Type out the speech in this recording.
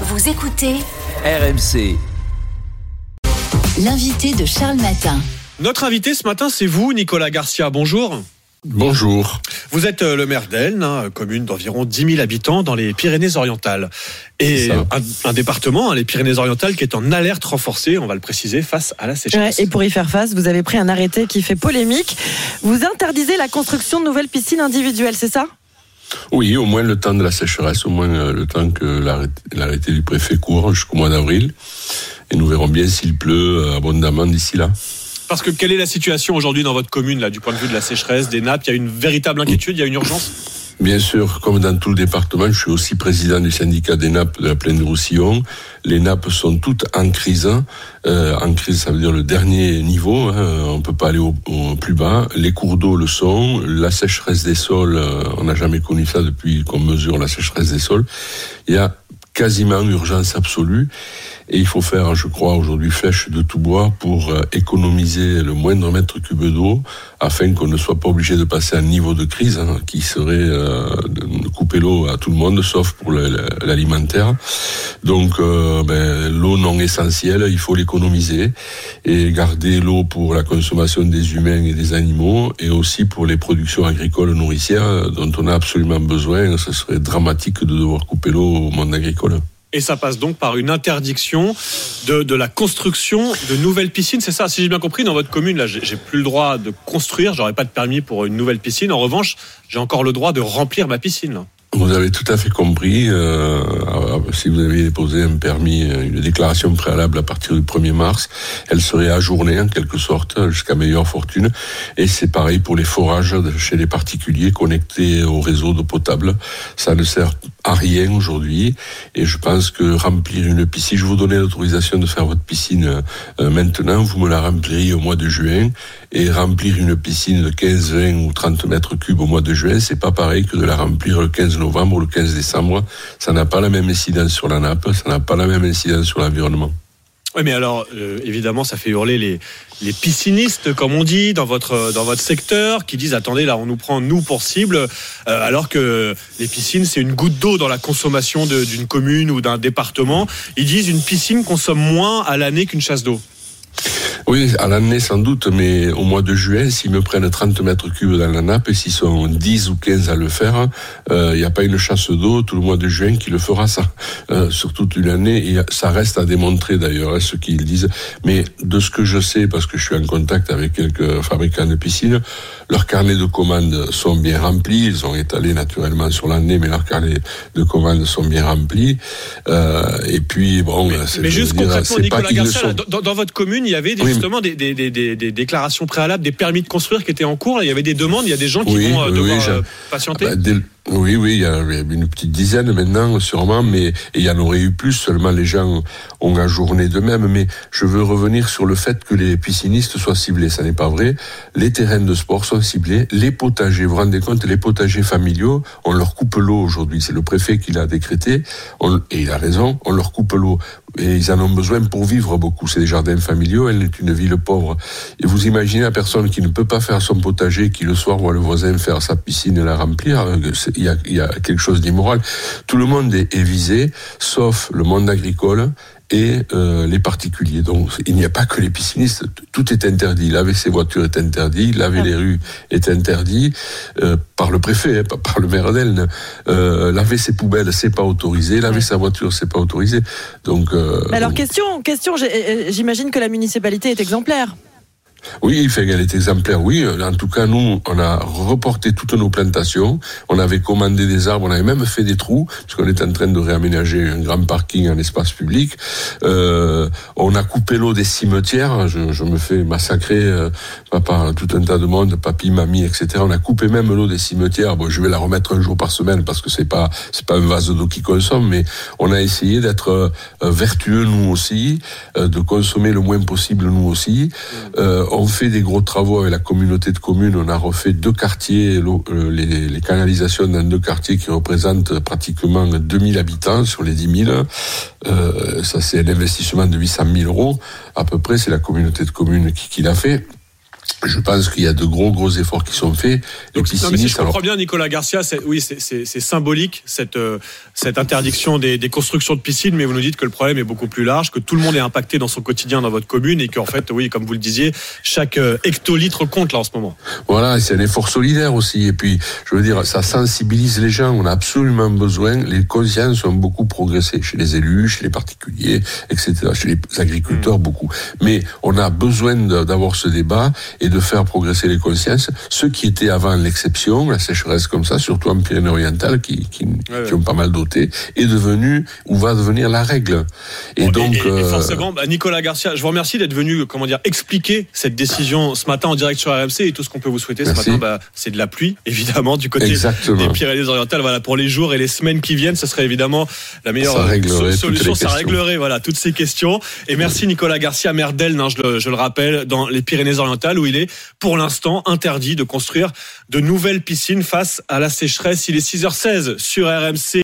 Vous écoutez RMC. l'invité de Charles Matin. Notre invité ce matin, c'est vous, Nicolas Garcia. Bonjour. Bonjour. Vous êtes euh, le maire d'Elne, hein, commune d'environ 10 000 habitants dans les Pyrénées-Orientales. Et un, un département, hein, les Pyrénées-Orientales, qui est en alerte renforcée, on va le préciser, face à la Ouais, sécheresse. et pour y faire face, vous avez pris un arrêté qui fait polémique. Vous interdisez la construction de nouvelles piscines individuelles, c'est ça? Oui, au moins le temps de la sécheresse, au moins euh, le temps que l'arrêté du préfet court jusqu'au mois d'avril. Et nous verrons bien s'il pleut euh, abondamment d'ici là. Parce que quelle est la situation aujourd'hui dans votre commune, là, du point de vue de la sécheresse, des nappes? Il y a une véritable inquiétude, il y a une urgence? Bien sûr, comme dans tout le département, je suis aussi président du syndicat des nappes de la plaine de Roussillon. Les nappes sont toutes en crise. Euh, en crise, ça veut dire le dernier niveau. Hein, on peut pas aller au, au plus bas. Les cours d'eau le sont. La sécheresse des sols, euh, on n'a jamais connu ça depuis qu'on mesure la sécheresse des sols. Il y a quasiment urgence absolue. Et il faut faire, je crois, aujourd'hui flèche de tout bois pour euh, économiser le moindre mètre cube d'eau afin qu'on ne soit pas obligé de passer à un niveau de crise hein, qui serait euh, de couper l'eau à tout le monde, sauf pour l'alimentaire. Donc, euh, ben, l'eau non essentielle, il faut l'économiser et garder l'eau pour la consommation des humains et des animaux et aussi pour les productions agricoles nourricières dont on a absolument besoin. Ce serait dramatique de devoir couper l'eau au monde agricole. Et ça passe donc par une interdiction de, la construction de nouvelles piscines. C'est ça, si j'ai bien compris, dans votre commune, là, j'ai plus le droit de construire, j'aurais pas de permis pour une nouvelle piscine. En revanche, j'ai encore le droit de remplir ma piscine. Vous avez tout à fait compris. euh, euh, si vous avez déposé un permis, euh, une déclaration préalable à partir du 1er mars, elle serait ajournée en quelque sorte jusqu'à meilleure fortune. Et c'est pareil pour les forages chez les particuliers connectés au réseau d'eau potable. Ça ne sert à rien aujourd'hui. Et je pense que remplir une piscine, je vous donnais l'autorisation de faire votre piscine euh, maintenant, vous me la rempliriez au mois de juin. Et remplir une piscine de 15, 20 ou 30 mètres cubes au mois de juin, c'est pas pareil que de la remplir le 15 novembre ou le 15 décembre. Ça n'a pas la même incidence sur la nappe, ça n'a pas la même incidence sur l'environnement. Oui, mais alors, euh, évidemment, ça fait hurler les, les piscinistes, comme on dit, dans votre, dans votre secteur, qui disent attendez, là, on nous prend, nous, pour cible, euh, alors que les piscines, c'est une goutte d'eau dans la consommation d'une commune ou d'un département. Ils disent une piscine consomme moins à l'année qu'une chasse d'eau. Oui, à l'année sans doute, mais au mois de juin, s'ils me prennent 30 mètres cubes dans la nappe, et s'ils sont 10 ou 15 à le faire, euh, il n'y a pas une chasse d'eau tout le mois de juin qui le fera ça, euh, sur toute une année, et ça reste à démontrer d'ailleurs, hein, ce qu'ils disent. Mais de ce que je sais, parce que je suis en contact avec quelques fabricants de piscines, leurs carnets de commandes sont bien remplis, ils ont étalé naturellement sur l'année, mais leurs carnets de commandes sont bien remplis. Euh, et puis, bon, c'est- Mais je juste dire, concrètement, Nicolas Garcia, sont. dans, dans votre commune, il y avait des- Oui, mais- justement des, des- des- des- des déclarations préalables, des permis de construire qui étaient en cours. là. Il y avait des demandes, il y a des gens qui Oui, vont euh, oui, devoir oui, j'ai- euh, patienter. Bah, dès le- oui, oui, il y a une petite dizaine maintenant, sûrement, mais il y en aurait eu plus, seulement les gens ont ajourné d'eux-mêmes. Mais je veux revenir sur le fait que les piscinistes soient ciblés. Ça n'est pas vrai. Les terrains de sport sont ciblés. Les potagers, vous vous rendez compte, les potagers familiaux, on leur coupe l'eau aujourd'hui. C'est le préfet qui l'a décrété. Et il a raison, on leur coupe l'eau. Et ils en ont besoin pour vivre beaucoup. C'est des jardins familiaux, elle est une ville pauvre. Et vous imaginez la personne qui ne peut pas faire son potager, qui le soir voit le voisin faire sa piscine et la remplir, euh, y a, il y a quelque chose d'immoral. Tout le monde est, est visé, sauf le monde agricole et euh, les particuliers. Donc il n'y a pas que les piscinistes, tout est interdit. Laver ses voitures est interdit, laver les rues est interdit euh, par le préfet, hein, pas par le maire d'Elne. Euh, laver ses poubelles, c'est pas autorisé. Laver Ouais. sa voiture, c'est pas autorisé. Donc Alors, donc, question, question j'imagine que la municipalité est exemplaire. Oui, il fait est exemplaire, oui. En tout cas, nous, on a reporté toutes nos plantations. On avait commandé des arbres, on avait même fait des trous, parce qu'on est en train de réaménager un grand parking en espace public. Euh, on a coupé l'eau des cimetières. Je, je me fais massacrer euh, tout un tas de monde, papy, mamie, etc. On a coupé même l'eau des cimetières. Bon, je vais la remettre un jour par semaine parce que c'est pas c'est pas un vase d'eau qui consomme, mais on a essayé d'être euh, vertueux nous aussi, euh, de consommer le moins possible nous aussi. Euh, on fait des gros travaux avec la communauté de communes. On a refait deux quartiers, euh, les, les canalisations dans deux quartiers qui représentent pratiquement 2000 habitants sur les 10 000. Euh, ça, c'est un investissement de 800 000 euros. À peu près, c'est la communauté de communes qui, qui l'a fait. Je pense qu'il y a de gros gros efforts qui sont faits. Donc, non, mais si je comprends alors... bien, Nicolas Garcia, oui, c'est symbolique cette euh, cette interdiction des, des, constructions de piscines, mais vous nous dites que le problème est beaucoup plus large, que tout le monde est impacté dans son quotidien dans votre commune et qu'en fait, oui, comme vous le disiez, chaque euh, hectolitre compte là en ce moment. Voilà, c'est un effort solidaire aussi, et puis je veux dire, ça sensibilise les gens. On a absolument besoin. Les consciences ont beaucoup progressé chez les élus, chez les particuliers, etc., chez les agriculteurs mmh. beaucoup. Mais on a besoin d'avoir ce débat et de faire progresser les consciences. Ceux qui étaient avant l'exception, la sécheresse comme ça, surtout en Pyrénées-Orientales, qui, qui, ouais, qui, ont pas mal doté, est devenu ou va devenir la règle. Et bon, donc, et, et, euh... forcément, bah, Nicolas Garcia, je vous remercie d'être venu, comment dire, expliquer cette décision ce matin en direct sur RMC et tout ce qu'on peut vous souhaiter Merci. ce matin, bah, c'est de la pluie, évidemment, du côté Exactement. des Pyrénées-Orientales. Voilà, pour les jours et les semaines qui viennent, ce serait évidemment la meilleure solution. Ça réglerait, voilà, toutes ces questions. Et merci Nicolas Garcia, maire d'Elne, hein, je, le, je le rappelle, dans les Pyrénées-Orientales, où il est pour l'instant interdit de construire de nouvelles piscines face à la sécheresse. Il est 6h16 sur RMC.